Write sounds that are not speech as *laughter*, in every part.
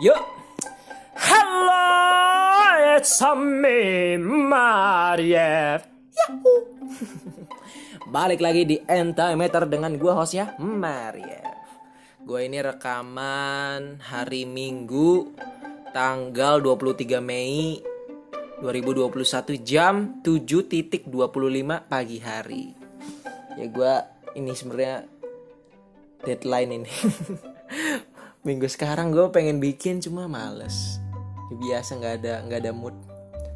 Yuk. Hello, it's me, Mariev. Yahoo. *laughs* Balik lagi di Entimeter dengan gue host ya, Mariev. Gue ini rekaman hari Minggu tanggal 23 Mei 2021 jam 7.25 pagi hari. Ya gue ini sebenarnya deadline ini. *laughs* minggu sekarang gue pengen bikin cuma males. Biasa nggak ada nggak ada mood.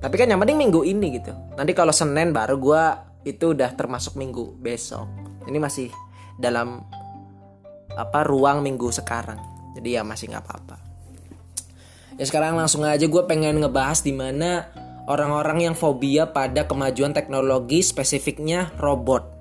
Tapi kan yang penting minggu ini gitu. Nanti kalau senin baru gue itu udah termasuk minggu besok. Ini masih dalam apa ruang minggu sekarang. Jadi ya masih nggak apa-apa. Ya sekarang langsung aja gue pengen ngebahas di mana orang-orang yang fobia pada kemajuan teknologi spesifiknya robot.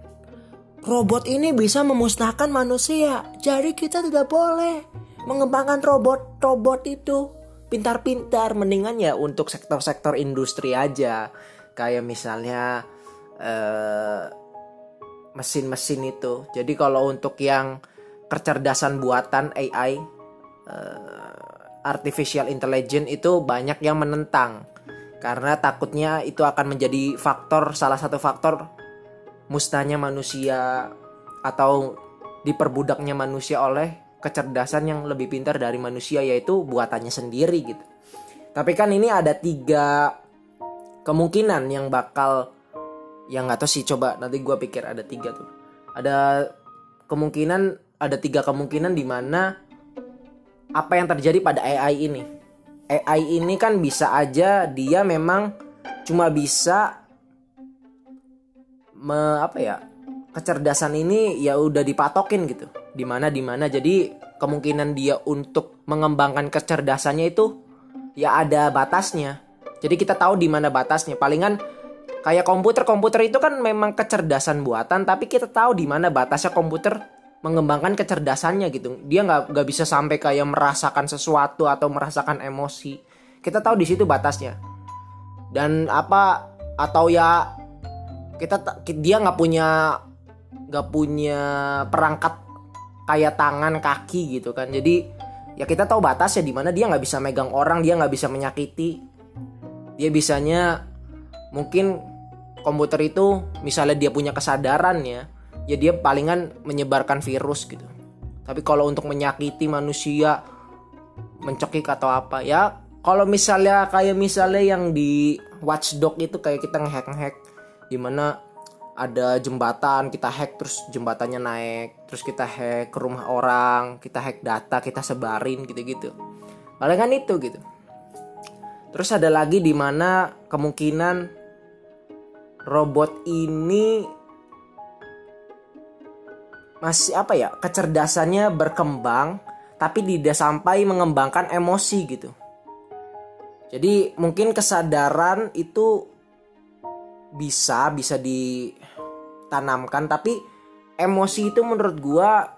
Robot ini bisa memusnahkan manusia. Jadi kita tidak boleh mengembangkan robot-robot itu. Pintar-pintar mendingan ya untuk sektor-sektor industri aja. Kayak misalnya eh, mesin-mesin itu. Jadi kalau untuk yang kecerdasan buatan AI uh, artificial intelligence itu banyak yang menentang. Karena takutnya itu akan menjadi faktor salah satu faktor musnahnya manusia atau diperbudaknya manusia oleh kecerdasan yang lebih pintar dari manusia yaitu buatannya sendiri gitu. Tapi kan ini ada tiga kemungkinan yang bakal yang nggak tahu sih coba nanti gue pikir ada tiga tuh. Ada kemungkinan ada tiga kemungkinan di mana apa yang terjadi pada AI ini. AI ini kan bisa aja dia memang cuma bisa me, apa ya kecerdasan ini ya udah dipatokin gitu. Di mana di mana. Jadi kemungkinan dia untuk mengembangkan kecerdasannya itu ya ada batasnya. Jadi kita tahu di mana batasnya. Palingan kayak komputer komputer itu kan memang kecerdasan buatan tapi kita tahu di mana batasnya komputer mengembangkan kecerdasannya gitu. Dia nggak nggak bisa sampai kayak merasakan sesuatu atau merasakan emosi. Kita tahu di situ batasnya. Dan apa atau ya kita dia nggak punya gak punya perangkat kayak tangan kaki gitu kan. Jadi ya kita tahu batasnya di mana dia nggak bisa megang orang dia nggak bisa menyakiti. Dia bisanya mungkin komputer itu misalnya dia punya kesadaran ya ya dia palingan menyebarkan virus gitu. Tapi kalau untuk menyakiti manusia mencekik atau apa ya kalau misalnya kayak misalnya yang di Watchdog itu kayak kita ngehack ngehack di mana ada jembatan kita hack terus jembatannya naik terus kita hack ke rumah orang kita hack data kita sebarin gitu-gitu. Paling kan itu gitu. Terus ada lagi di mana kemungkinan robot ini masih apa ya kecerdasannya berkembang tapi tidak sampai mengembangkan emosi gitu. Jadi mungkin kesadaran itu bisa bisa ditanamkan tapi emosi itu menurut gua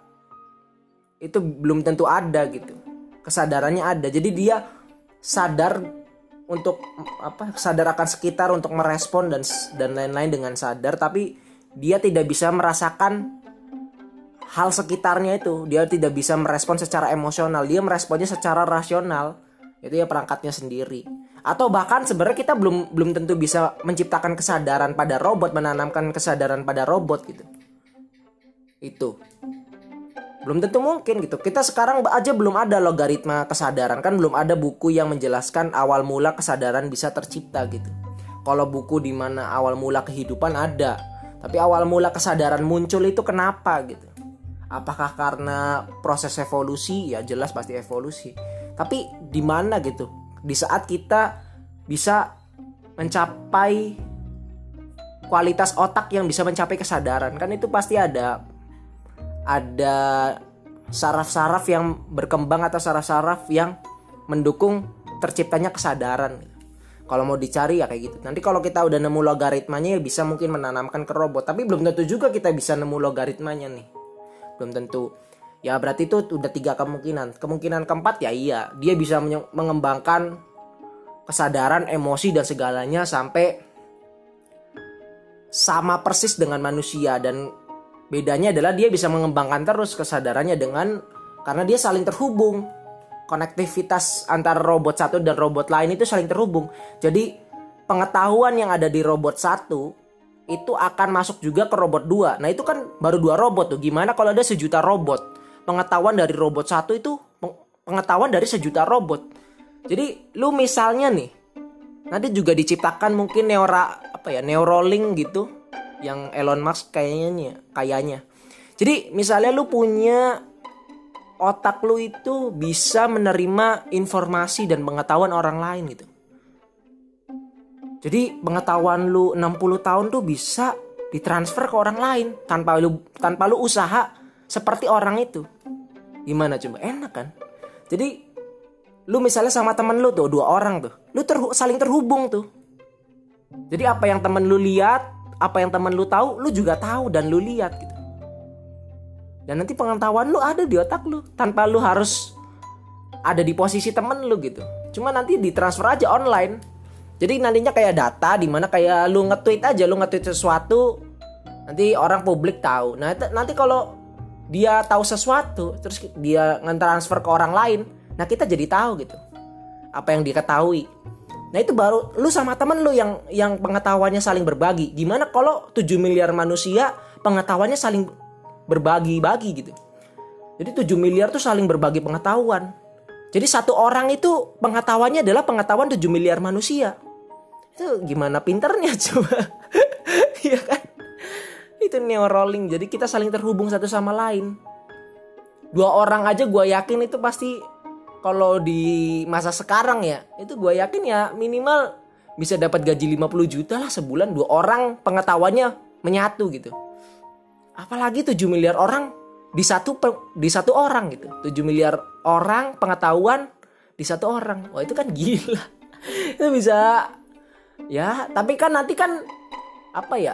itu belum tentu ada gitu. Kesadarannya ada. Jadi dia sadar untuk apa sadar akan sekitar untuk merespon dan dan lain-lain dengan sadar tapi dia tidak bisa merasakan hal sekitarnya itu. Dia tidak bisa merespon secara emosional. Dia meresponnya secara rasional. Itu ya perangkatnya sendiri atau bahkan sebenarnya kita belum belum tentu bisa menciptakan kesadaran pada robot menanamkan kesadaran pada robot gitu. Itu. Belum tentu mungkin gitu. Kita sekarang aja belum ada logaritma kesadaran. Kan belum ada buku yang menjelaskan awal mula kesadaran bisa tercipta gitu. Kalau buku di mana awal mula kehidupan ada tapi awal mula kesadaran muncul itu kenapa gitu? Apakah karena proses evolusi? Ya jelas pasti evolusi. Tapi di mana gitu? Di saat kita bisa mencapai kualitas otak yang bisa mencapai kesadaran. Kan itu pasti ada ada saraf-saraf yang berkembang atau saraf-saraf yang mendukung terciptanya kesadaran. Kalau mau dicari ya kayak gitu. Nanti kalau kita udah nemu logaritmanya ya bisa mungkin menanamkan ke robot. Tapi belum tentu juga kita bisa nemu logaritmanya nih. Belum tentu. Ya berarti itu udah tiga kemungkinan. Kemungkinan keempat ya iya. Dia bisa mengembangkan kesadaran emosi dan segalanya sampai sama persis dengan manusia dan bedanya adalah dia bisa mengembangkan terus kesadarannya dengan karena dia saling terhubung konektivitas antara robot satu dan robot lain itu saling terhubung. Jadi pengetahuan yang ada di robot satu itu akan masuk juga ke robot dua. Nah itu kan baru dua robot tuh. Gimana kalau ada sejuta robot? Pengetahuan dari robot satu itu pengetahuan dari sejuta robot. Jadi lu misalnya nih nanti juga diciptakan mungkin neura apa ya neuralink gitu yang Elon Musk kayaknya kayaknya. Jadi misalnya lu punya otak lu itu bisa menerima informasi dan pengetahuan orang lain gitu. Jadi pengetahuan lu 60 tahun tuh bisa ditransfer ke orang lain tanpa lu tanpa lu usaha seperti orang itu. Gimana coba? Enak kan? Jadi lu misalnya sama temen lu tuh dua orang tuh, lu terhu saling terhubung tuh. Jadi apa yang temen lu lihat, apa yang temen lu tahu, lu juga tahu dan lu lihat gitu. Dan nanti pengetahuan lu ada di otak lu tanpa lu harus ada di posisi temen lu gitu. Cuma nanti ditransfer aja online. Jadi nantinya kayak data di mana kayak lu nge-tweet aja lu nge-tweet sesuatu nanti orang publik tahu. Nah nanti kalau dia tahu sesuatu terus dia nge-transfer ke orang lain nah kita jadi tahu gitu apa yang diketahui nah itu baru lu sama temen lu yang yang pengetahuannya saling berbagi gimana kalau 7 miliar manusia pengetahuannya saling berbagi-bagi gitu. Jadi 7 miliar tuh saling berbagi pengetahuan. Jadi satu orang itu pengetahuannya adalah pengetahuan 7 miliar manusia. Itu gimana pinternya *laughs* coba? Iya kan? Itu neuralink. Jadi kita saling terhubung satu sama lain. Dua orang aja gue yakin itu pasti kalau di masa sekarang ya, itu gue yakin ya minimal bisa dapat gaji 50 juta lah sebulan dua orang pengetahuannya menyatu gitu. Apalagi 7 miliar orang di satu di satu orang gitu. 7 miliar orang pengetahuan di satu orang. Wah itu kan gila. *laughs* Itu bisa ya tapi kan nanti kan apa ya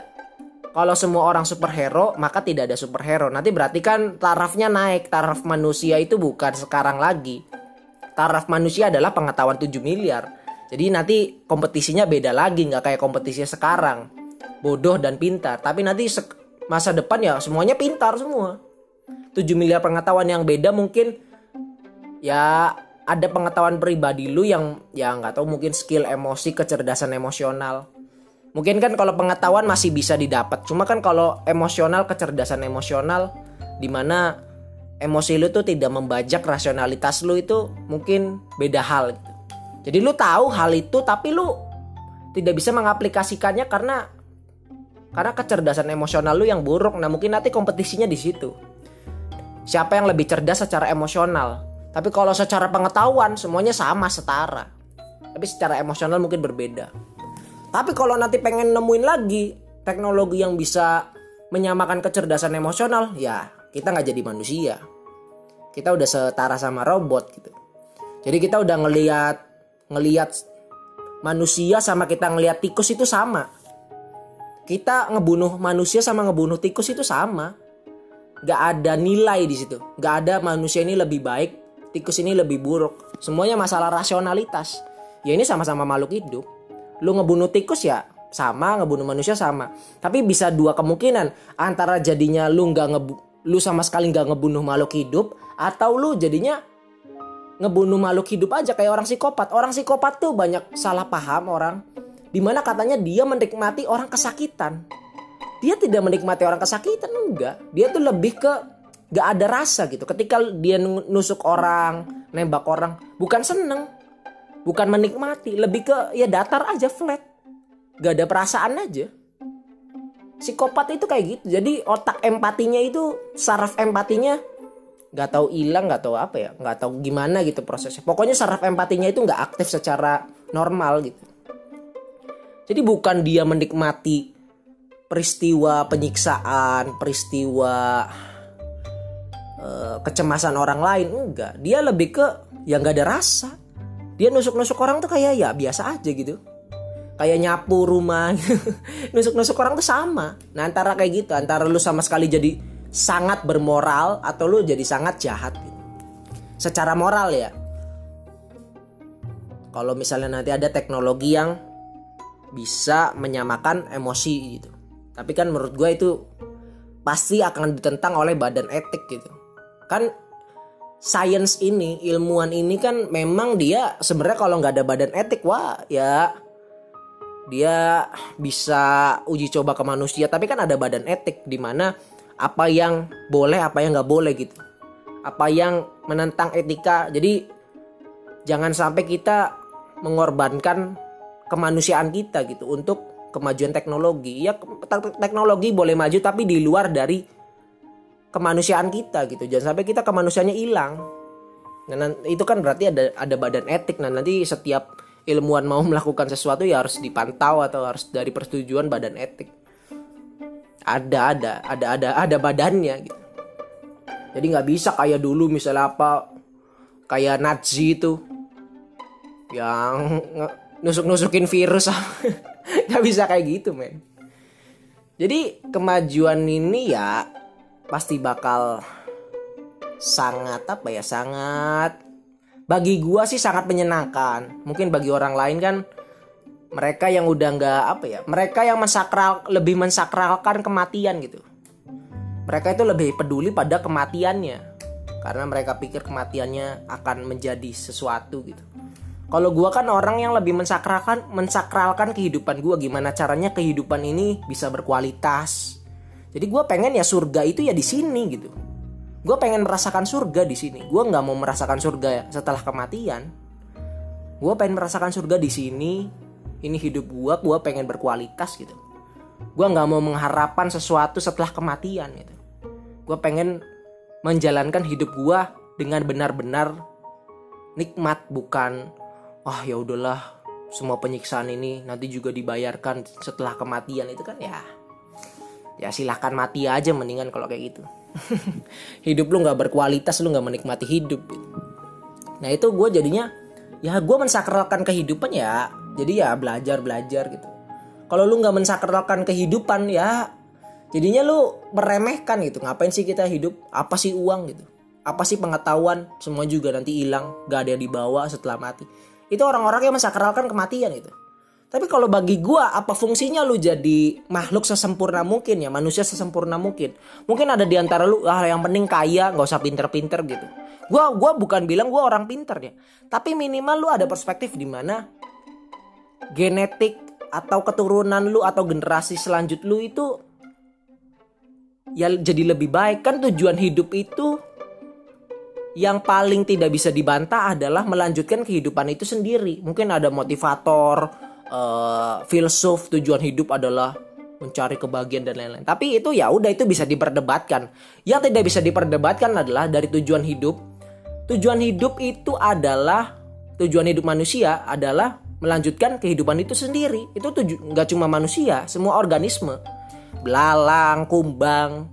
kalau semua orang superhero maka tidak ada superhero. Nanti berarti kan tarafnya naik taraf manusia itu bukan sekarang lagi taraf manusia adalah pengetahuan 7 miliar. Jadi nanti kompetisinya beda lagi nggak kayak kompetisinya sekarang. Bodoh dan pintar. Tapi nanti masa depan ya semuanya pintar semua. 7 miliar pengetahuan yang beda mungkin ya ada pengetahuan pribadi lu yang ya nggak tahu mungkin skill emosi kecerdasan emosional. Mungkin kan kalau pengetahuan masih bisa didapat. Cuma kan kalau emosional kecerdasan emosional di mana emosi lu tuh tidak membajak rasionalitas lu itu mungkin beda hal gitu jadi lu tahu hal itu tapi lu tidak bisa mengaplikasikannya karena karena kecerdasan emosional lu yang buruk. Nah, mungkin nanti kompetisinya di situ. Siapa yang lebih cerdas secara emosional? Tapi kalau secara pengetahuan semuanya sama setara. Tapi secara emosional mungkin berbeda. Tapi kalau nanti pengen nemuin lagi teknologi yang bisa menyamakan kecerdasan emosional, ya kita nggak jadi manusia. Kita udah setara sama robot gitu. Jadi kita udah ngeliat ngeliat manusia sama kita ngeliat tikus itu sama. Kita ngebunuh manusia sama ngebunuh tikus itu sama. Gak ada nilai di situ. Gak ada manusia ini lebih baik tikus ini lebih buruk. Semuanya masalah rasionalitas. Ya ini sama-sama makhluk hidup. Lu ngebunuh tikus ya sama ngebunuh manusia sama. Tapi bisa dua kemungkinan. Antara jadinya lu nggak lu sama sekali nggak ngebunuh makhluk hidup atau lu jadinya ngebunuh makhluk hidup aja kayak orang psikopat orang psikopat tuh banyak salah paham orang Di mana katanya dia menikmati orang kesakitan. Dia tidak menikmati orang kesakitan enggak. Dia tuh lebih ke gak ada rasa gitu. Ketika dia nusuk orang, nembak orang, bukan seneng, bukan menikmati, lebih ke ya datar aja flat. Gak ada perasaan aja. Psikopat itu kayak gitu. Jadi otak empatinya itu saraf empatinya nggak tahu hilang nggak tahu apa ya nggak tahu gimana gitu prosesnya pokoknya saraf empatinya itu nggak aktif secara normal gitu jadi bukan dia menikmati peristiwa penyiksaan, peristiwa uh, kecemasan orang lain, enggak. Dia lebih ke yang nggak ada rasa. Dia nusuk-nusuk orang tuh kayak ya biasa aja gitu. Kayak nyapu rumah, *laughs* nusuk-nusuk orang tuh sama. Nah antara kayak gitu, antara lu sama sekali jadi sangat bermoral atau lu jadi sangat jahat gitu. Secara moral ya. Kalau misalnya nanti ada teknologi yang bisa menyamakan emosi gitu tapi kan menurut gue itu pasti akan ditentang oleh badan etik gitu kan science ini, ilmuwan ini kan memang dia sebenarnya kalau nggak ada badan etik, wah ya dia bisa uji coba ke manusia. Tapi kan ada badan etik di mana apa yang boleh, apa yang nggak boleh gitu. Apa yang menentang etika. Jadi jangan sampai kita mengorbankan kemanusiaan kita gitu untuk kemajuan teknologi. Ya teknologi boleh maju tapi di luar dari kemanusiaan kita gitu jangan sampai kita kemanusiaannya hilang nah itu kan berarti ada ada badan etik nah nanti setiap ilmuwan mau *laughs* melakukan sesuatu ya harus dipantau atau harus dari persetujuan badan etik ada ada ada ada ada badannya gitu. Jadi nggak bisa kayak dulu misalnya apa kayak Nazi itu yang nusuk-nusukin virus *laughs* nggak bisa kayak gitu men. Jadi kemajuan ini ya pasti bakal sangat apa ya sangat bagi gua sih sangat menyenangkan. Mungkin bagi orang lain kan mereka yang udah nggak apa ya mereka yang mensakral lebih mensakralkan kematian gitu mereka itu lebih peduli pada kematiannya karena mereka pikir kematiannya akan menjadi sesuatu gitu kalau gua kan orang yang lebih mensakralkan mensakralkan kehidupan gua gimana caranya kehidupan ini bisa berkualitas jadi gue pengen ya surga itu ya di sini gitu. Gue pengen merasakan surga di sini. Gue nggak mau merasakan surga setelah kematian. Gue pengen merasakan surga di sini. Ini hidup gue, gue pengen berkualitas gitu. Gue nggak mau mengharapkan sesuatu setelah kematian gitu. Gue pengen menjalankan hidup gue dengan benar-benar nikmat bukan wah oh, ya udahlah semua penyiksaan ini nanti juga dibayarkan setelah kematian itu kan ya ya silahkan mati aja mendingan kalau kayak gitu *laughs* hidup lu nggak berkualitas lu nggak menikmati hidup nah itu gue jadinya ya gue mensakralkan kehidupan ya. Jadi ya belajar belajar gitu. Kalau lu nggak mensakralkan kehidupan ya jadinya lu meremehkan gitu. Ngapain sih kita hidup? Apa sih uang gitu? Apa sih pengetahuan? Semua juga nanti hilang. Gak ada yang dibawa setelah mati. Itu orang-orang yang mensakralkan kematian gitu tapi kalau bagi gua apa fungsinya lu jadi makhluk sesempurna mungkin ya, manusia sesempurna mungkin. Mungkin ada di antara lu ah yang penting kaya, nggak usah pinter-pinter gitu. Gua gua bukan bilang gua orang pinter ya, tapi minimal lu ada perspektif di mana genetik atau keturunan lu atau generasi selanjut lu itu ya jadi lebih baik kan tujuan hidup itu yang paling tidak bisa dibantah adalah melanjutkan kehidupan itu sendiri. Mungkin ada motivator, uh, filsuf tujuan hidup adalah mencari kebahagiaan dan lain-lain. Tapi itu ya udah itu bisa diperdebatkan. Yang tidak bisa diperdebatkan adalah dari tujuan hidup. Tujuan hidup itu adalah tujuan hidup manusia adalah melanjutkan kehidupan itu sendiri. Itu tuju nggak cuma manusia, semua organisme. Belalang, kumbang,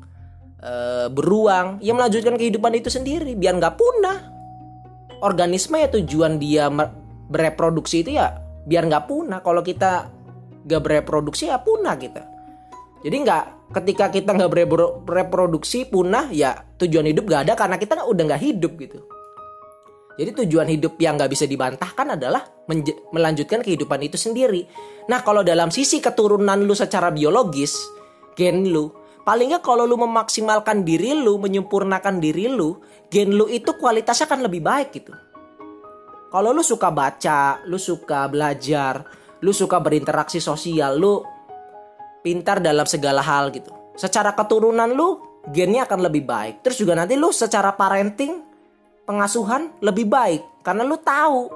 e, beruang yang melanjutkan kehidupan itu sendiri biar nggak punah. Organisme ya tujuan dia bereproduksi itu ya biar nggak punah. Kalau kita nggak bereproduksi ya punah kita. Jadi nggak ketika kita nggak bereproduksi punah ya tujuan hidup nggak ada karena kita udah nggak hidup gitu. Jadi tujuan hidup yang nggak bisa dibantahkan adalah melanjutkan kehidupan itu sendiri. Nah kalau dalam sisi keturunan lu secara biologis gen lu paling nggak kalau lu memaksimalkan diri lu menyempurnakan diri lu gen lu itu kualitasnya akan lebih baik gitu kalau lu suka baca, lu suka belajar, lu suka berinteraksi sosial, lu pintar dalam segala hal gitu. Secara keturunan lu gennya akan lebih baik. Terus juga nanti lu secara parenting, pengasuhan lebih baik karena lu tahu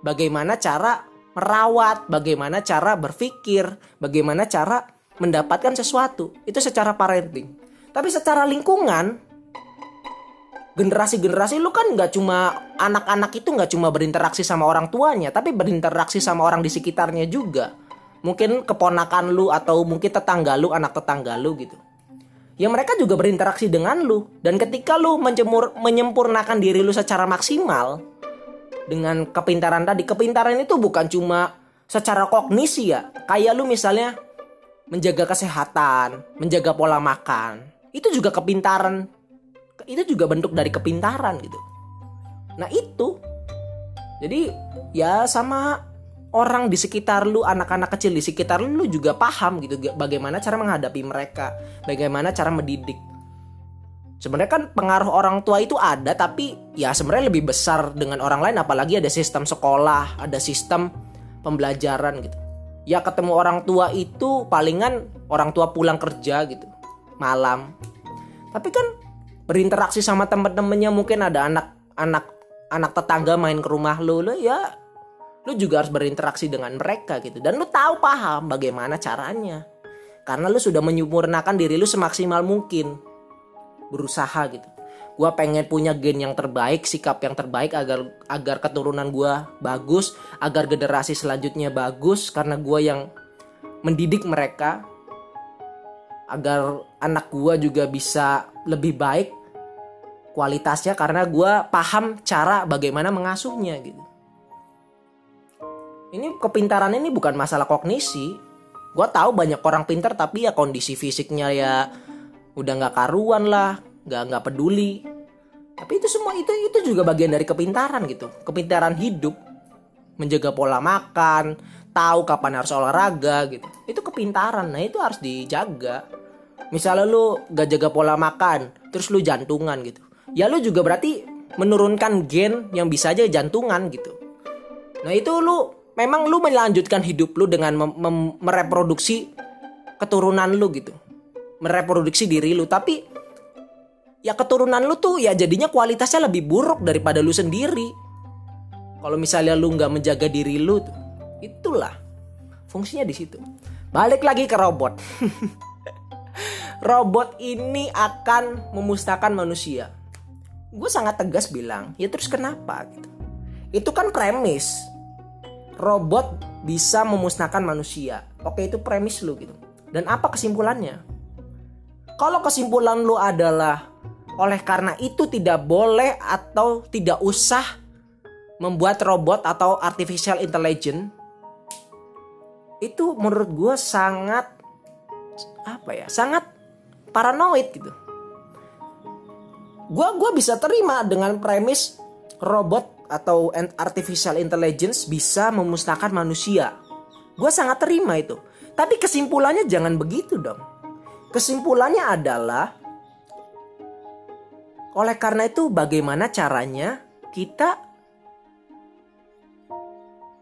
bagaimana cara merawat, bagaimana cara berpikir, bagaimana cara mendapatkan sesuatu. Itu secara parenting. Tapi secara lingkungan, generasi-generasi lu kan nggak cuma anak-anak itu nggak cuma berinteraksi sama orang tuanya tapi berinteraksi sama orang di sekitarnya juga. Mungkin keponakan lu atau mungkin tetangga lu anak tetangga lu gitu. Ya mereka juga berinteraksi dengan lu. Dan ketika lu menjemur menyempurnakan diri lu secara maksimal dengan kepintaran tadi kepintaran itu bukan cuma secara kognisi ya. Kayak lu misalnya menjaga kesehatan menjaga pola makan itu juga kepintaran itu juga bentuk dari kepintaran gitu nah itu jadi ya sama orang di sekitar lu anak-anak kecil di sekitar lu, lu juga paham gitu bagaimana cara menghadapi mereka bagaimana cara mendidik Sebenarnya kan pengaruh orang tua itu ada tapi ya sebenarnya lebih besar dengan orang lain apalagi ada sistem sekolah, ada sistem pembelajaran gitu. Ya ketemu orang tua itu palingan orang tua pulang kerja gitu malam. Tapi kan berinteraksi sama temen-temennya mungkin ada anak anak anak tetangga main ke rumah lu, lu ya lu juga harus berinteraksi dengan mereka gitu. Dan lu tahu paham bagaimana caranya. Karena lu sudah menyempurnakan diri lu semaksimal mungkin. Berusaha gitu. Gue pengen punya gen yang terbaik sikap yang terbaik agar agar keturunan gue bagus agar generasi selanjutnya bagus karena gue yang mendidik mereka agar anak gue juga bisa lebih baik kualitasnya karena gue paham cara bagaimana mengasuhnya gitu. Ini kepintaran ini bukan masalah kognisi. Gue tahu banyak orang pintar tapi ya kondisi fisiknya ya udah nggak karuan lah nggak nggak peduli. Tapi itu semua itu itu juga bagian dari kepintaran gitu. Kepintaran hidup menjaga pola makan tahu kapan harus olahraga gitu. Itu kepintaran. Nah itu harus dijaga misalnya lu gak jaga pola makan terus lu jantungan gitu. Ya lu juga berarti menurunkan gen yang bisa aja jantungan gitu. Nah itu lu memang lu melanjutkan hidup lu dengan mereproduksi keturunan lu gitu. Mereproduksi diri lu tapi ya keturunan lu tuh ya jadinya kualitasnya lebih buruk daripada lu sendiri. Kalau misalnya lu nggak menjaga diri lu tuh itulah fungsinya di situ. Balik lagi ke robot *laughs* robot ini akan memusnahkan manusia gue sangat tegas bilang ya terus kenapa gitu itu kan premis robot bisa memusnahkan manusia. Oke, itu premis lu gitu. Dan apa kesimpulannya? Kalau kesimpulan lu adalah oleh karena itu tidak boleh atau tidak usah membuat robot atau artificial intelligence itu menurut gue sangat apa ya sangat paranoid gitu gue gua bisa terima dengan premis robot atau artificial intelligence bisa memusnahkan manusia. Gue sangat terima itu. Tapi kesimpulannya jangan begitu dong. Kesimpulannya adalah oleh karena itu bagaimana caranya kita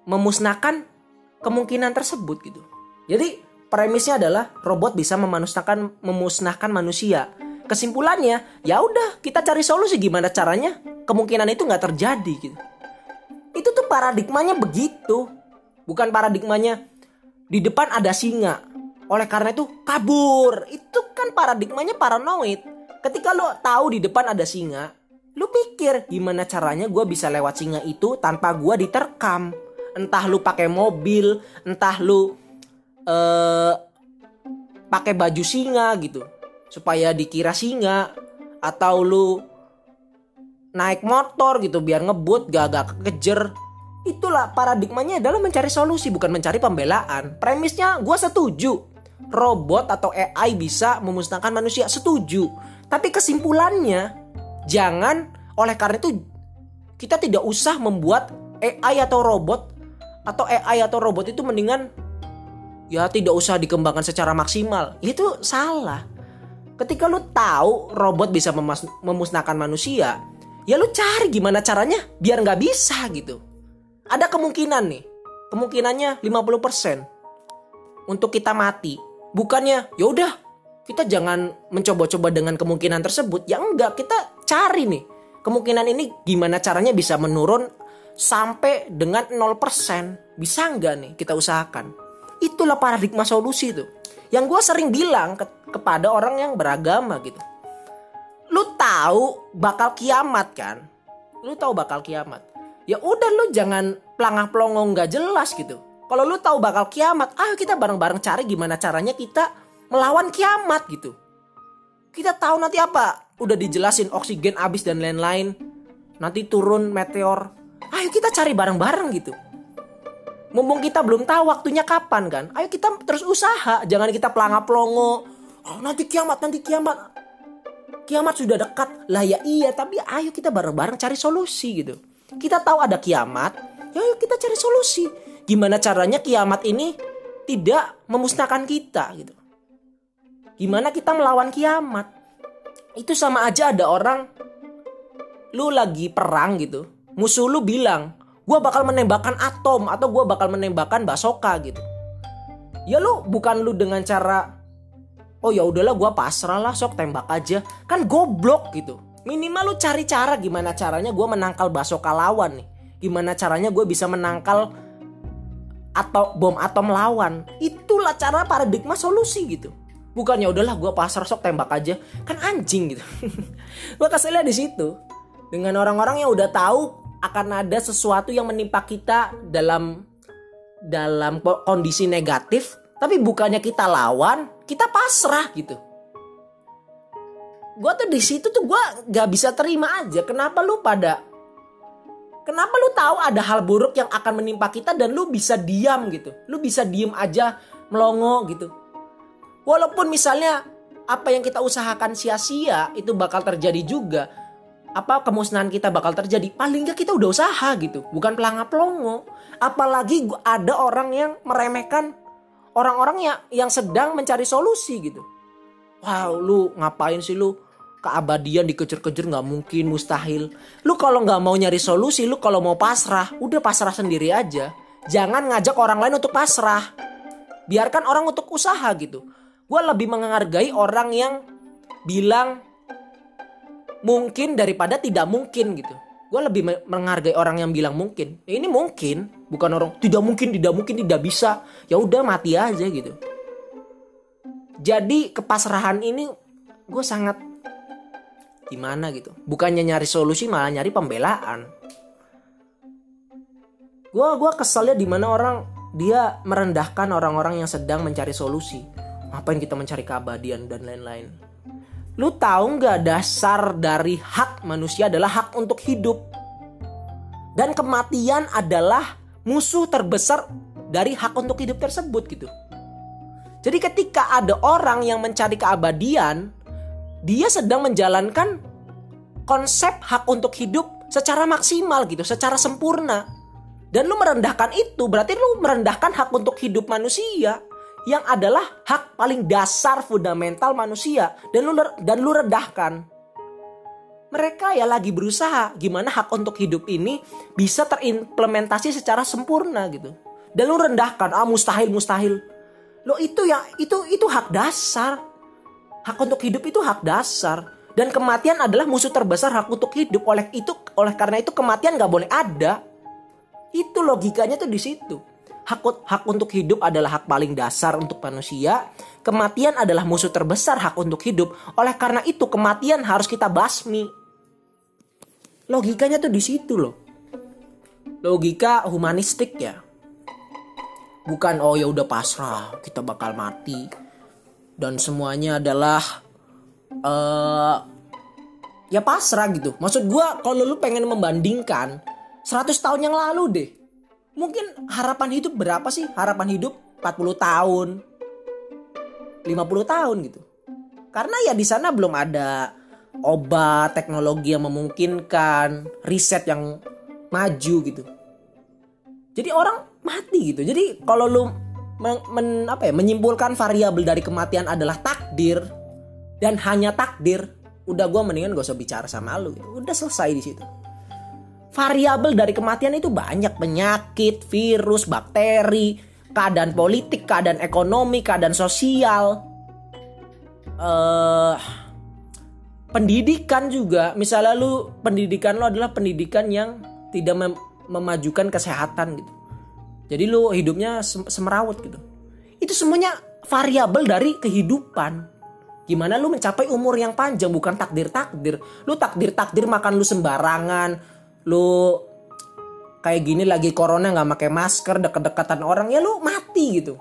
memusnahkan kemungkinan tersebut gitu. Jadi premisnya adalah robot bisa memusnahkan memusnahkan manusia. Kesimpulannya, ya udah kita cari solusi gimana caranya kemungkinan itu nggak terjadi gitu. Itu tuh paradigmanya begitu. Bukan paradigmanya di depan ada singa. Oleh karena itu kabur. Itu kan paradigmanya paranoid. Ketika lo tahu di depan ada singa, lo pikir gimana caranya gue bisa lewat singa itu tanpa gue diterkam. Entah lu pakai mobil, entah lu uh, pakai baju singa gitu supaya dikira singa atau lu naik motor gitu biar ngebut gak gak kekejer itulah paradigmanya adalah mencari solusi bukan mencari pembelaan. Premisnya gue setuju. Robot atau AI bisa memusnahkan manusia setuju. Tapi kesimpulannya jangan oleh karena itu kita tidak usah membuat AI atau robot atau AI atau robot itu mendingan ya tidak usah dikembangkan secara maksimal itu salah ketika lu tahu robot bisa memusnahkan manusia ya lu cari gimana caranya biar nggak bisa gitu. Ada kemungkinan nih, kemungkinannya 50% untuk kita mati. Bukannya ya udah kita jangan mencoba-coba dengan kemungkinan tersebut. Ya enggak, kita cari nih. Kemungkinan ini gimana caranya bisa menurun sampai dengan 0%. Bisa enggak nih kita usahakan. Itulah paradigma solusi tuh. Yang gue sering bilang ke, kepada orang yang beragama gitu. Lu tahu bakal kiamat kan? Lu tahu bakal kiamat. Ya udah lu jangan pelangah pelongo nggak jelas gitu. Kalau lu tahu bakal kiamat ayo kita bareng-bareng cari gimana caranya kita melawan kiamat gitu. Kita tahu nanti apa? Udah dijelasin oksigen habis dan lain-lain. Nanti turun meteor. Ayo kita cari bareng-bareng gitu mumpung kita belum tahu waktunya kapan kan? Ayo kita terus usaha. Jangan kita pelangah pelongo oh, nanti kiamat nanti kiamat. Kiamat sudah dekat. Lah ya iya tapi ayo kita bareng-bareng cari solusi gitu. Kita tahu ada kiamat ya ayo kita cari solusi. Gimana caranya kiamat ini tidak memusnahkan kita gitu. Gimana kita melawan kiamat? Itu sama aja ada orang lu lagi perang gitu. Musuh lu bilang gue bakal menembakkan atom atau gue bakal menembakkan basoka gitu. Ya lu bukan lu dengan cara oh ya udahlah gue pasrah lah sok tembak aja. Kan goblok gitu. Minimal lu cari cara gimana caranya gue menangkal basoka lawan nih. Gimana caranya gue bisa menangkal atau bom atom lawan. Itulah cara paradigma solusi gitu. Bukannya udahlah gue pasrah sok tembak aja. Kan anjing gitu. *laughs* Gue keselnya di situ. Dengan orang-orang yang udah tahu akan ada sesuatu yang menimpa kita dalam dalam kondisi negatif tapi bukannya kita lawan kita pasrah gitu. Gue tuh di situ tuh gue gak bisa terima aja kenapa lu pada kenapa lu tahu ada hal buruk yang akan menimpa kita dan lu bisa diam gitu? Lu bisa diem aja melongo gitu. Walaupun misalnya apa yang kita usahakan sia-sia itu bakal terjadi juga apa kemusnahan kita bakal terjadi paling nggak kita udah usaha gitu bukan pelangap pelongo apalagi ada orang yang meremehkan orang-orang yang yang sedang mencari solusi gitu. Wow, lu ngapain sih lu? Keabadian dikejar-kejar nggak mungkin, mustahil. Lu kalau nggak mau nyari solusi, lu kalau mau pasrah, udah pasrah sendiri aja. Jangan ngajak orang lain untuk pasrah. Biarkan orang untuk usaha gitu. Gue lebih menghargai orang yang bilang mungkin daripada tidak mungkin gitu. Gue lebih menghargai orang yang bilang mungkin. Ya ini mungkin bukan orang tidak mungkin tidak mungkin tidak bisa. Ya udah mati aja gitu. Jadi kepasrahan ini gue sangat gimana gitu. Bukannya nyari solusi malah nyari pembelaan. Gue gua keselnya di mana orang dia merendahkan orang-orang yang sedang mencari solusi. Ngapain kita mencari keabadian dan lain-lain Lu tahu nggak dasar dari hak manusia adalah hak untuk hidup. Dan kematian adalah musuh terbesar dari hak untuk hidup tersebut gitu. Jadi ketika ada orang yang mencari keabadian, dia sedang menjalankan konsep hak untuk hidup secara maksimal gitu, secara sempurna. Dan lu merendahkan itu, berarti lu merendahkan hak untuk hidup manusia yang adalah hak paling dasar fundamental manusia dan lu dan lu redahkan. Mereka ya lagi berusaha gimana hak untuk hidup ini bisa terimplementasi secara sempurna gitu. Dan lu rendahkan, ah mustahil mustahil. Lo itu ya itu itu hak dasar. Hak untuk hidup itu hak dasar. Dan kematian adalah musuh terbesar hak untuk hidup. Oleh itu oleh karena itu kematian gak boleh ada. Itu logikanya tuh di situ. Hak, hak untuk hidup adalah hak paling dasar untuk manusia. Kematian adalah musuh terbesar hak untuk hidup. Oleh karena itu kematian harus kita basmi. Logikanya tuh di situ loh. Logika humanistik ya. Bukan oh ya udah pasrah, kita bakal mati. Dan semuanya adalah uh, ya pasrah gitu. Maksud gue kalau lu pengen membandingkan 100 tahun yang lalu deh mungkin harapan hidup berapa sih? Harapan hidup 40 tahun. 50 tahun gitu. Karena ya di sana belum ada obat, teknologi yang memungkinkan, riset yang maju gitu. Jadi orang mati gitu. Jadi kalau lu men, men, apa ya, menyimpulkan variabel dari kematian adalah takdir dan hanya takdir, udah gue mendingan gak usah bicara sama lu. Udah selesai di situ variabel dari kematian itu banyak penyakit, virus, bakteri, keadaan politik, keadaan ekonomi, keadaan sosial, uh, pendidikan juga. Misalnya lu pendidikan lo adalah pendidikan yang tidak mem memajukan kesehatan gitu. Jadi lu hidupnya sem semerawut gitu. Itu semuanya variabel dari kehidupan. Gimana lu mencapai umur yang panjang bukan takdir-takdir. Lu takdir-takdir makan lu sembarangan, lu kayak gini lagi corona nggak pakai masker deket-deketan orang ya lu mati gitu.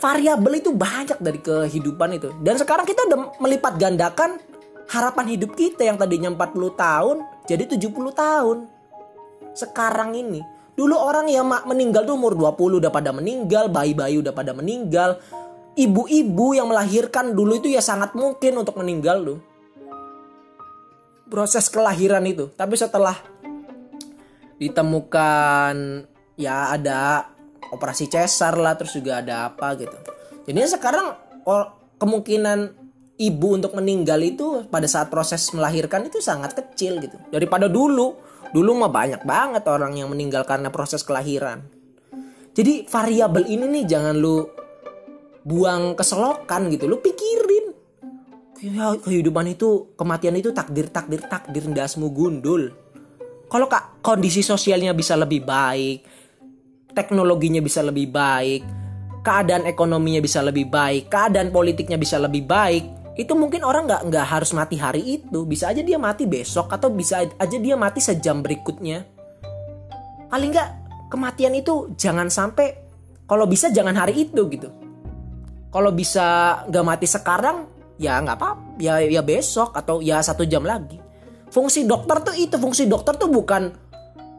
Variabel itu banyak dari kehidupan itu. Dan sekarang kita udah melipat gandakan harapan hidup kita yang tadinya 40 tahun jadi 70 tahun. Sekarang ini dulu orang yang meninggal tuh umur 20 udah pada meninggal bayi-bayi udah pada meninggal. Ibu-ibu yang melahirkan dulu itu ya sangat mungkin untuk meninggal loh proses kelahiran itu. Tapi setelah ditemukan ya ada operasi cesar lah terus juga ada apa gitu. Jadi sekarang kemungkinan ibu untuk meninggal itu pada saat proses melahirkan itu sangat kecil gitu daripada dulu dulu mah banyak banget orang yang meninggal karena proses kelahiran jadi variabel ini nih jangan lu buang keselokan gitu lu pikirin kehidupan itu kematian itu takdir takdir takdir ndasmu gundul. Kalau kak kondisi sosialnya bisa lebih baik teknologinya bisa lebih baik keadaan ekonominya bisa lebih baik keadaan politiknya bisa lebih baik itu mungkin orang nggak nggak harus mati hari itu. Bisa aja dia mati besok atau bisa aja dia mati sejam berikutnya. Paling nggak kematian itu jangan sampai kalau bisa jangan hari itu gitu. Kalau bisa nggak mati sekarang ya nggak apa ya ya besok atau ya satu jam lagi. Fungsi dokter tuh itu. Fungsi dokter tuh bukan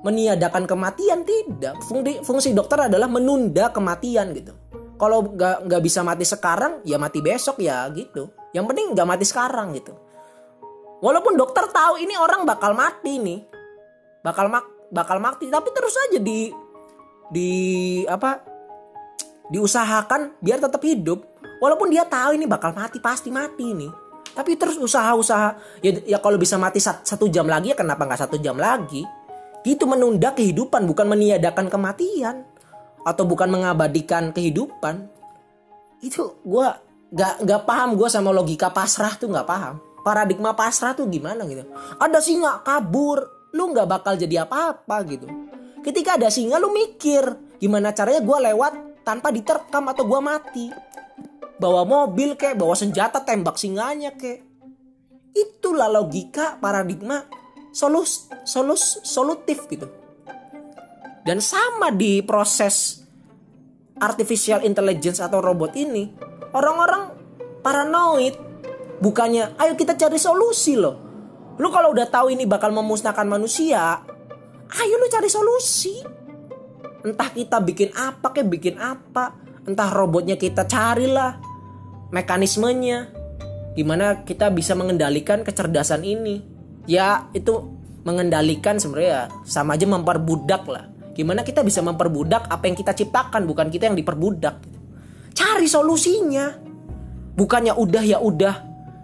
meniadakan kematian tidak. Fungsi fungsi dokter adalah menunda kematian gitu. Kalau nggak nggak bisa mati sekarang ya mati besok ya gitu. Yang penting nggak mati sekarang gitu. Walaupun dokter tahu ini orang bakal mati nih. Bakal mak bakal mati. Tapi terus aja di di apa diusahakan biar tetap hidup walaupun dia tahu ini bakal mati pasti mati nih. Tapi terus usaha-usaha ya, ya kalau bisa mati satu jam lagi ya kenapa nggak satu jam lagi? Itu menunda kehidupan bukan meniadakan kematian. Atau bukan mengabadikan kehidupan. Itu gue nggak nggak paham gue sama logika pasrah tuh nggak paham. Paradigma pasrah tuh gimana gitu. Ada singa kabur lu nggak bakal jadi apa-apa gitu. Ketika ada singa lu mikir gimana caranya gue lewat tanpa diterkam atau gue mati bawa mobil kek, bawa senjata tembak singanya kek. Itulah logika paradigma solus solus solutif gitu. Dan sama di proses artificial intelligence atau robot ini, orang-orang paranoid bukannya ayo kita cari solusi loh. Lu kalau udah tahu ini bakal memusnahkan manusia, ayo lu cari solusi. Entah kita bikin apa kek bikin apa, entah robotnya kita carilah mekanismenya. Gimana kita bisa mengendalikan kecerdasan ini? Ya itu mengendalikan sebenarnya sama aja memperbudak lah. Gimana kita bisa memperbudak apa yang kita ciptakan bukan kita yang diperbudak cari solusinya. Bukannya udah ya udah.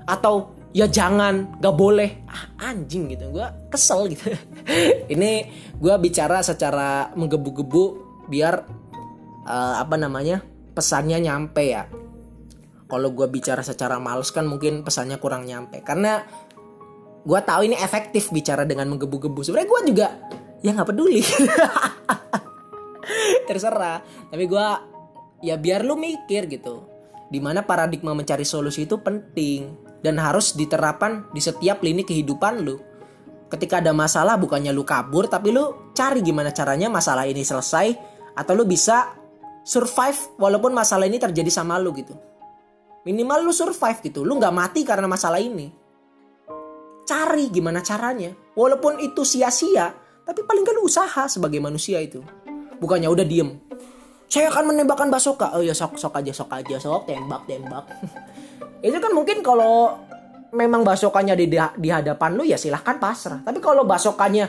Atau ya jangan gak boleh. Ah, anjing gitu gue kesel gitu. *laughs* Ini gue bicara secara menggebu-gebu biar uh, apa namanya pesannya nyampe ya kalau gue bicara secara males kan mungkin pesannya kurang nyampe. Karena gue tahu ini efektif bicara dengan menggebu-gebu. Sebenarnya gue juga ya nggak peduli. *laughs* Terserah. Tapi gue ya biar lu mikir gitu. Di mana paradigma mencari solusi itu penting dan harus diterapkan di setiap lini kehidupan lu. Ketika ada masalah bukannya lu kabur tapi lu cari gimana caranya masalah ini selesai atau lu bisa survive walaupun masalah ini terjadi sama lu gitu Minimal lu survive gitu. Lu nggak mati karena masalah ini. Cari gimana caranya. Walaupun itu sia-sia, tapi paling kan lu usaha sebagai manusia itu. Bukannya udah diem. Saya akan menembakkan basoka. Oh ya sok sok aja sok aja sok tembak tembak. *laughs* itu kan mungkin kalau memang basokannya di, di hadapan lu ya silahkan pasrah. Tapi kalau basokannya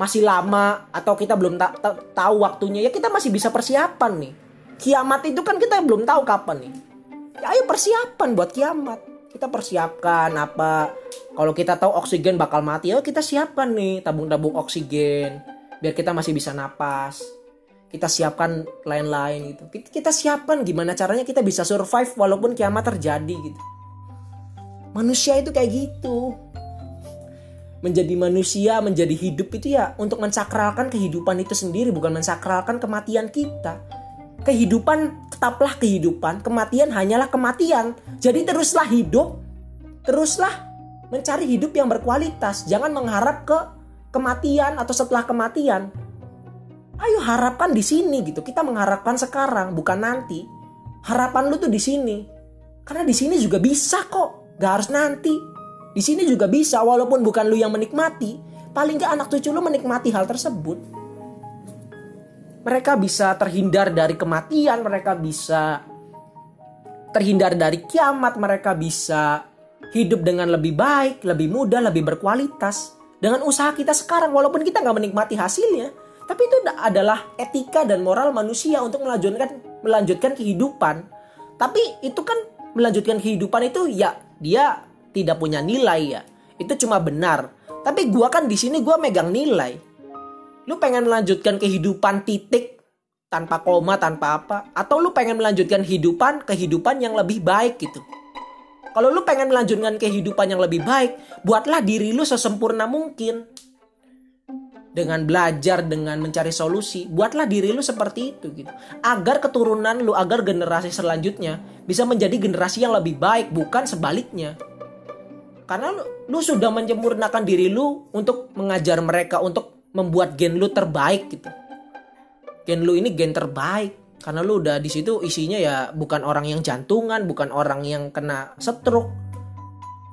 masih lama atau kita belum ta ta tahu waktunya ya kita masih bisa persiapan nih. Kiamat itu kan kita belum tahu kapan nih ya ayo persiapan buat kiamat. Kita persiapkan apa kalau kita tahu oksigen bakal mati ya kita siapkan nih tabung-tabung oksigen biar kita masih bisa napas. Kita siapkan lain-lain gitu. Kita siapkan gimana caranya kita bisa survive walaupun kiamat terjadi gitu. Manusia itu kayak gitu. Menjadi manusia menjadi hidup itu ya untuk mensakralkan kehidupan itu sendiri bukan mensakralkan kematian kita. Kehidupan tetaplah kehidupan, kematian hanyalah kematian. Jadi teruslah hidup, teruslah mencari hidup yang berkualitas. Jangan mengharap ke kematian atau setelah kematian. Ayo harapkan di sini gitu. Kita mengharapkan sekarang, bukan nanti. Harapan lu tuh di sini. Karena di sini juga bisa kok, gak harus nanti. Di sini juga bisa, walaupun bukan lu yang menikmati, paling gak anak cucu lu menikmati hal tersebut mereka bisa terhindar dari kematian, mereka bisa terhindar dari kiamat, mereka bisa hidup dengan lebih baik, lebih mudah, lebih berkualitas dengan usaha kita sekarang walaupun kita nggak menikmati hasilnya. Tapi itu adalah etika dan moral manusia untuk melanjutkan melanjutkan kehidupan. Tapi itu kan melanjutkan kehidupan itu ya dia tidak punya nilai ya. Itu cuma benar. Tapi gua kan di sini gua megang nilai. Lu pengen melanjutkan kehidupan titik tanpa koma, tanpa apa? Atau lu pengen melanjutkan kehidupan, kehidupan yang lebih baik gitu. Kalau lu pengen melanjutkan kehidupan yang lebih baik, buatlah diri lu sesempurna mungkin. Dengan belajar, dengan mencari solusi, buatlah diri lu seperti itu gitu. Agar keturunan lu, agar generasi selanjutnya bisa menjadi generasi yang lebih baik, bukan sebaliknya. Karena lu, lu sudah menyempurnakan diri lu untuk mengajar mereka, untuk membuat gen lu terbaik gitu. Gen lu ini gen terbaik. Karena lu udah di situ isinya ya bukan orang yang jantungan bukan orang yang kena stroke.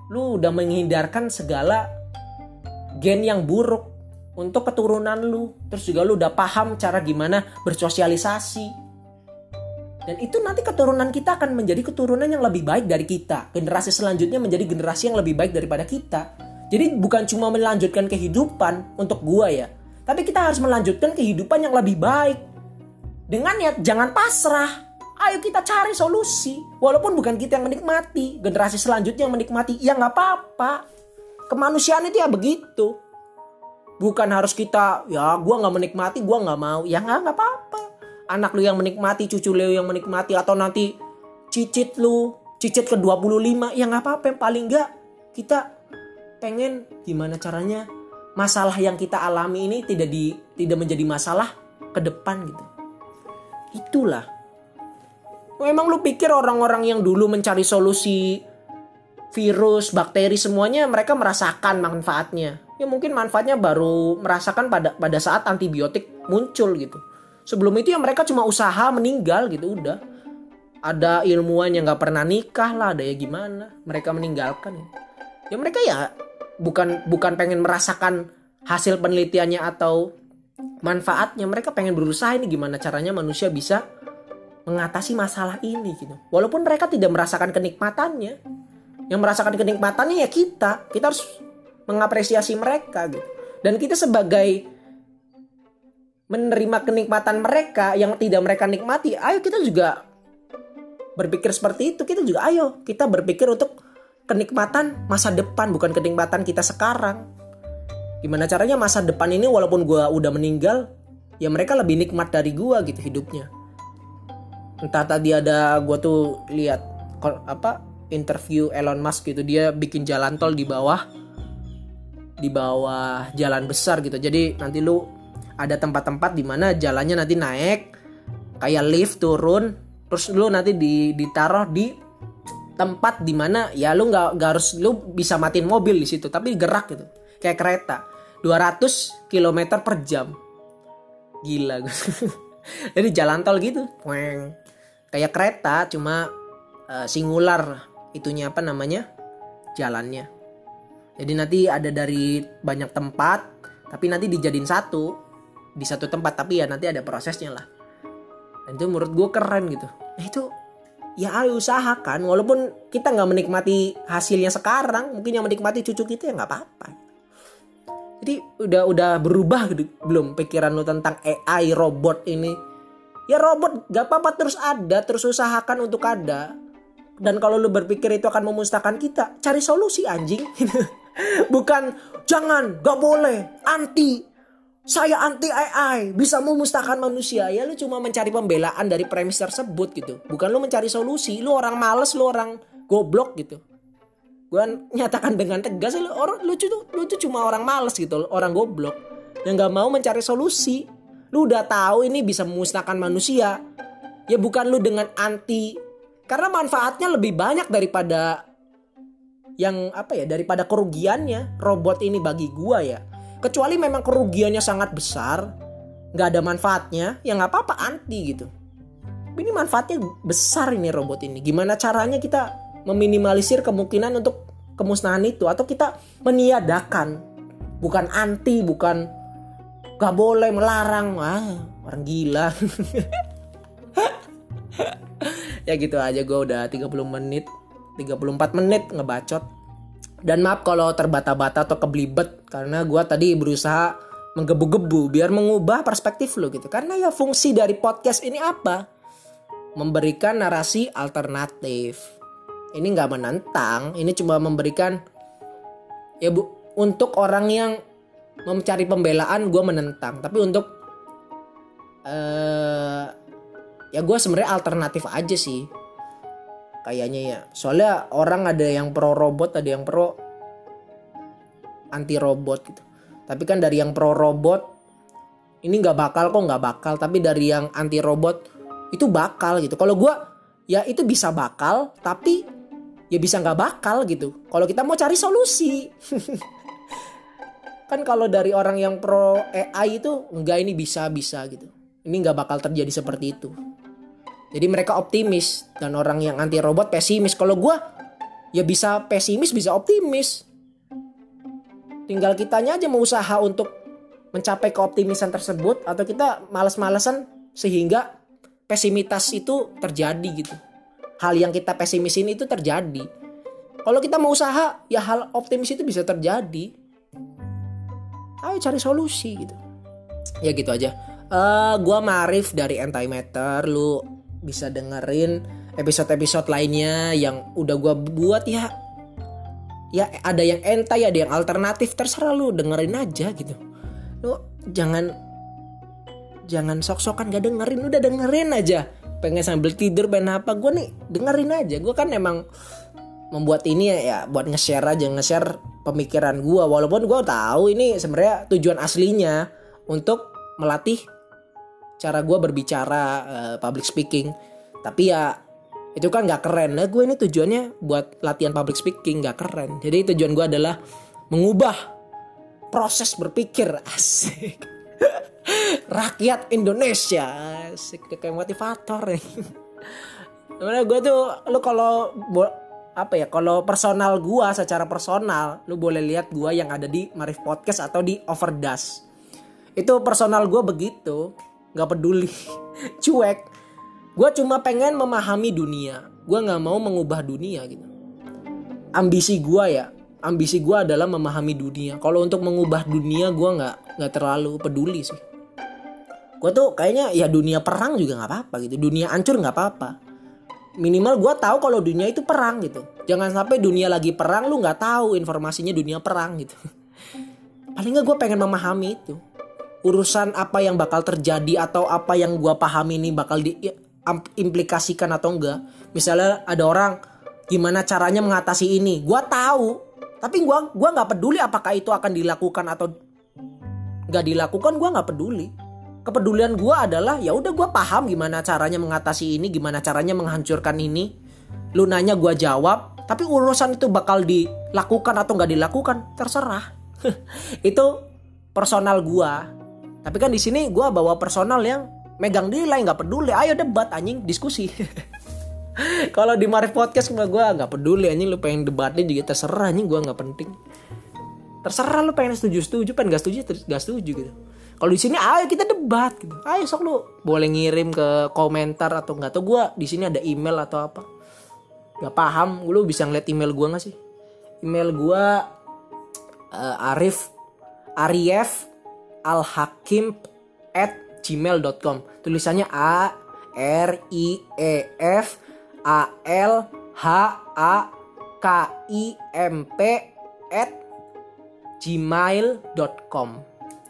Lu udah menghindarkan segala gen yang buruk untuk keturunan lu. Terus juga lu udah paham cara gimana bersosialisasi. Dan itu nanti keturunan kita akan menjadi keturunan yang lebih baik dari kita. Generasi selanjutnya menjadi generasi yang lebih baik daripada kita jadi bukan cuma melanjutkan kehidupan untuk gua ya tapi kita harus melanjutkan kehidupan yang lebih baik dengan niat jangan pasrah. Ayo kita cari solusi. Walaupun bukan kita yang menikmati. Generasi selanjutnya yang menikmati. Ya nggak apa-apa. Kemanusiaan itu ya begitu. Bukan harus kita, ya gue nggak menikmati, gue nggak mau. Ya nggak nggak apa-apa. Anak lu yang menikmati, cucu lu yang menikmati. Atau nanti cicit lu, cicit ke 25. Ya nggak apa-apa. Paling nggak kita pengen gimana caranya masalah yang kita alami ini tidak di tidak menjadi masalah ke depan gitu. Itulah. Memang lu pikir orang-orang yang dulu mencari solusi virus, bakteri semuanya mereka merasakan manfaatnya. Ya mungkin manfaatnya baru merasakan pada pada saat antibiotik muncul gitu. Sebelum itu ya mereka cuma usaha meninggal gitu udah. Ada ilmuwan yang nggak pernah nikah lah, ada ya gimana? Mereka meninggalkan. Ya mereka ya bukan bukan pengen merasakan hasil penelitiannya atau manfaatnya. Mereka pengen berusaha ini gimana caranya manusia bisa mengatasi masalah ini gitu. Walaupun mereka tidak merasakan kenikmatannya. Yang merasakan kenikmatannya ya kita. Kita harus mengapresiasi mereka gitu. Dan kita sebagai menerima kenikmatan mereka yang tidak mereka nikmati ayo kita juga berpikir seperti itu. Kita juga ayo kita berpikir untuk kenikmatan masa depan bukan kenikmatan kita sekarang. Gimana caranya masa depan ini walaupun gue udah meninggal ya mereka lebih nikmat dari gue gitu hidupnya. Entah tadi ada gue tuh lihat apa interview Elon Musk gitu dia bikin jalan tol di bawah di bawah jalan besar gitu. Jadi nanti lu ada tempat-tempat di mana jalannya nanti naik kayak lift turun terus lu nanti di ditaruh di tempat di mana ya lu nggak harus lu bisa matiin mobil di situ tapi gerak gitu. Kayak kereta. 200 km per jam. Gila. *laughs* Jadi jalan tol gitu. Kayak kereta cuma uh, singular itunya apa namanya? Jalannya. Jadi nanti ada dari banyak tempat tapi nanti dijadiin satu di satu tempat. Tapi ya nanti ada prosesnya lah. Dan itu menurut gue keren gitu. Nah itu ya ayo usahakan walaupun kita nggak menikmati hasilnya sekarang mungkin yang menikmati cucu kita ya nggak apa-apa jadi udah udah berubah gitu, belum pikiran lu tentang AI robot ini? Ya robot gak apa-apa terus ada, terus usahakan untuk ada. Dan kalau lu berpikir itu akan memusnahkan kita, cari solusi anjing. *laughs* Bukan jangan, gak boleh, anti. Saya anti AI, bisa memusnahkan manusia. Ya lu cuma mencari pembelaan dari premis tersebut gitu. Bukan lu mencari solusi, lu orang males, lu orang goblok gitu. Gue nyatakan dengan tegas lu orang lucu tuh lu tuh cuma orang males gitu orang goblok. Yang nggak mau mencari solusi. Lu udah tahu ini bisa memusnahkan manusia. Ya bukan lu dengan anti. Karena manfaatnya lebih banyak daripada yang apa ya daripada kerugiannya. Robot ini bagi gua ya kecuali memang kerugiannya sangat besar nggak ada manfaatnya ya nggak apa-apa anti gitu. Ini manfaatnya besar ini robot ini. Gimana caranya kita meminimalisir kemungkinan untuk kemusnahan itu? Atau kita meniadakan? Bukan anti bukan gak boleh melarang. Wah orang gila. *laughs* Ya gitu aja gue udah 30 menit 34 menit ngebacot dan maaf kalau terbata-bata atau keblibet karena gue tadi berusaha menggebu-gebu biar mengubah perspektif lo gitu. Karena ya fungsi dari podcast ini apa? Memberikan narasi alternatif. Ini nggak menentang ini cuma memberikan ya bu untuk orang yang mencari pembelaan gue menentang. Tapi untuk eh ya gue sebenarnya alternatif aja sih kayaknya ya. Soalnya orang ada yang pro robot ada yang pro anti robot gitu. Tapi kan dari yang pro robot ini nggak bakal kok nggak bakal. Tapi dari yang anti robot itu bakal gitu. Kalau gue ya itu bisa bakal tapi ya bisa nggak bakal gitu. Kalau kita mau cari solusi. *laughs* Kan kalau dari orang yang pro AI itu enggak ini bisa bisa gitu. Ini nggak bakal terjadi seperti itu jadi mereka optimis. Dan orang yang anti robot pesimis. Kalau gue ya bisa pesimis bisa optimis. Tinggal kitanya aja mau usaha untuk mencapai keoptimisan tersebut. Atau kita males-malesan sehingga pesimitas itu terjadi gitu. Hal yang kita pesimisin itu terjadi. Kalau kita mau usaha ya hal optimis itu bisa terjadi. Ayo cari solusi gitu. Ya gitu aja. Uh, gua Marif dari Antimatter. Lu bisa dengerin episode-episode lainnya yang udah gua buat ya. Ya ada yang entai ada yang alternatif terserah lu dengerin aja gitu. Lu jangan jangan sok-sokan gak dengerin udah dengerin aja. Pengen sambil tidur pengen apa gue nih dengerin aja. Gue kan emang membuat ini ya, ya buat nge-share aja nge-share pemikiran gue walaupun gue tahu ini sebenarnya tujuan aslinya untuk melatih cara gue berbicara uh, public speaking. Tapi ya itu kan nggak keren. Nah gue ini tujuannya buat latihan public speaking nggak keren. Jadi tujuan gue adalah mengubah proses berpikir. *laughs* Asik. Rakyat Indonesia. Asik kayak motivator. Ya Sebenarnya gue tuh lu kalau apa ya kalau personal gua secara personal lu boleh lihat gua yang ada di Marif Podcast atau di Overdas. Itu personal gua begitu nggak peduli. *laughs* Cuek. Gua cuma pengen memahami dunia. Gua nggak mau mengubah dunia gitu. Ambisi gua ya ambisi gua adalah memahami dunia. Kalau untuk mengubah dunia gua nggak nggak terlalu peduli sih. Gua tuh kayaknya ya dunia perang juga nggak apa-apa gitu. Dunia hancur nggak apa-apa. Minimal gue tahu kalau dunia itu perang gitu. Jangan sampai dunia lagi perang lu nggak tahu informasinya dunia perang gitu. *laughs* Paling nggak gue pengen memahami itu urusan apa yang bakal terjadi atau apa yang gue pahami ini bakal diimplikasikan atau enggak. Misalnya ada orang gimana caranya mengatasi ini? Gue tahu tapi gue gua nggak peduli apakah itu akan dilakukan atau nggak dilakukan gue nggak peduli. Kepedulian gue adalah ya udah gue paham gimana caranya mengatasi ini gimana caranya menghancurkan ini. Lu nanya gue jawab tapi urusan itu bakal dilakukan atau nggak dilakukan terserah. *laughs* Itu personal gue tapi kan di sini gue bawa personal yang megang nilai nggak peduli ayo debat anjing diskusi *laughs* kalau di Marif Podcast gue nggak peduli anjing lu pengen debatnya juga terserah anjing gue nggak penting terserah lu pengen setuju setuju pengen gak setuju gak setuju gitu kalau di sini ayo kita debat gitu. Ayo sok lu boleh ngirim ke komentar atau enggak tuh gue di sini ada email atau apa. Gak paham, lu bisa ngeliat email gue gak sih? Email gue uh, Arif Arief Al Hakim at gmail.com tulisannya A R I E F A L H A K I M P at gmail.com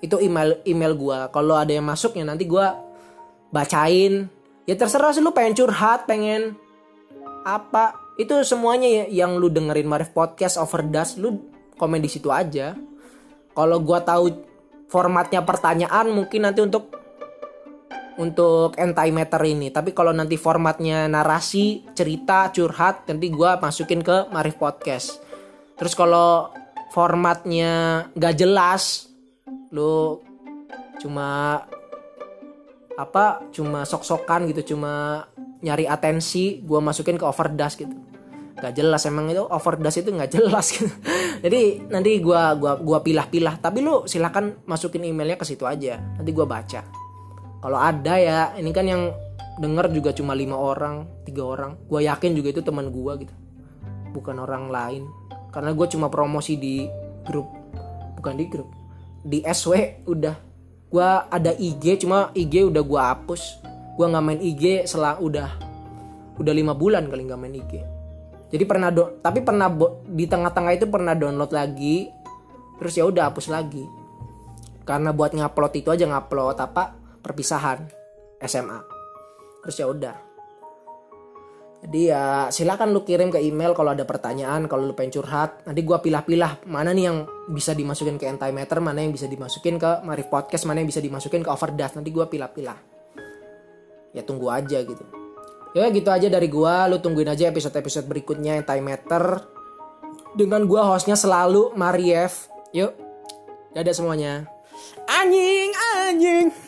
itu email email gue kalau ada yang masuk ya nanti gue bacain. Ya terserah sih lu pengen curhat pengen apa. Itu semuanya ya, yang lu dengerin Marif podcast overdas lu komen di situ aja. Kalau gue tahu formatnya pertanyaan mungkin nanti untuk untuk antimeter ini. Tapi kalau nanti formatnya narasi cerita curhat nanti gue masukin ke Marif podcast. Terus kalau formatnya gak jelas lu cuma apa cuma sok-sokan gitu cuma nyari atensi gue masukin ke overdas gitu nggak jelas emang itu overdas itu nggak jelas gitu. *laughs* jadi nanti gue gua gua pilah-pilah. Tapi lu silakan masukin emailnya ke situ aja nanti gue baca. Kalau ada ya ini kan yang denger juga cuma lima orang tiga orang. Gue yakin juga itu teman gue gitu. Bukan orang lain. Karena gue cuma promosi di grup. Bukan di grup. Di SW udah. Gue ada IG cuma IG udah gue hapus. Gue nggak main IG setelah udah udah lima bulan kali nggak main IG jadi pernah do tapi pernah di tengah-tengah itu pernah download lagi terus ya udah hapus lagi. Karena buat ngupload itu aja ngupload apa? Perpisahan SMA terus ya udah. Jadi ya silakan lu kirim ke email kalau ada pertanyaan kalau lu pengen curhat. Nanti gua pilah-pilah mana nih yang bisa dimasukin ke Antimeter mana yang bisa dimasukin ke Marif Podcast mana yang bisa dimasukin ke Overdust nanti gua pilah-pilah. Ya tunggu aja gitu ya gitu aja dari gua. Lu tungguin aja episode-episode berikutnya Antimeter dengan gua hostnya selalu Mariev. Yuk. Dadah semuanya. Anjing anjing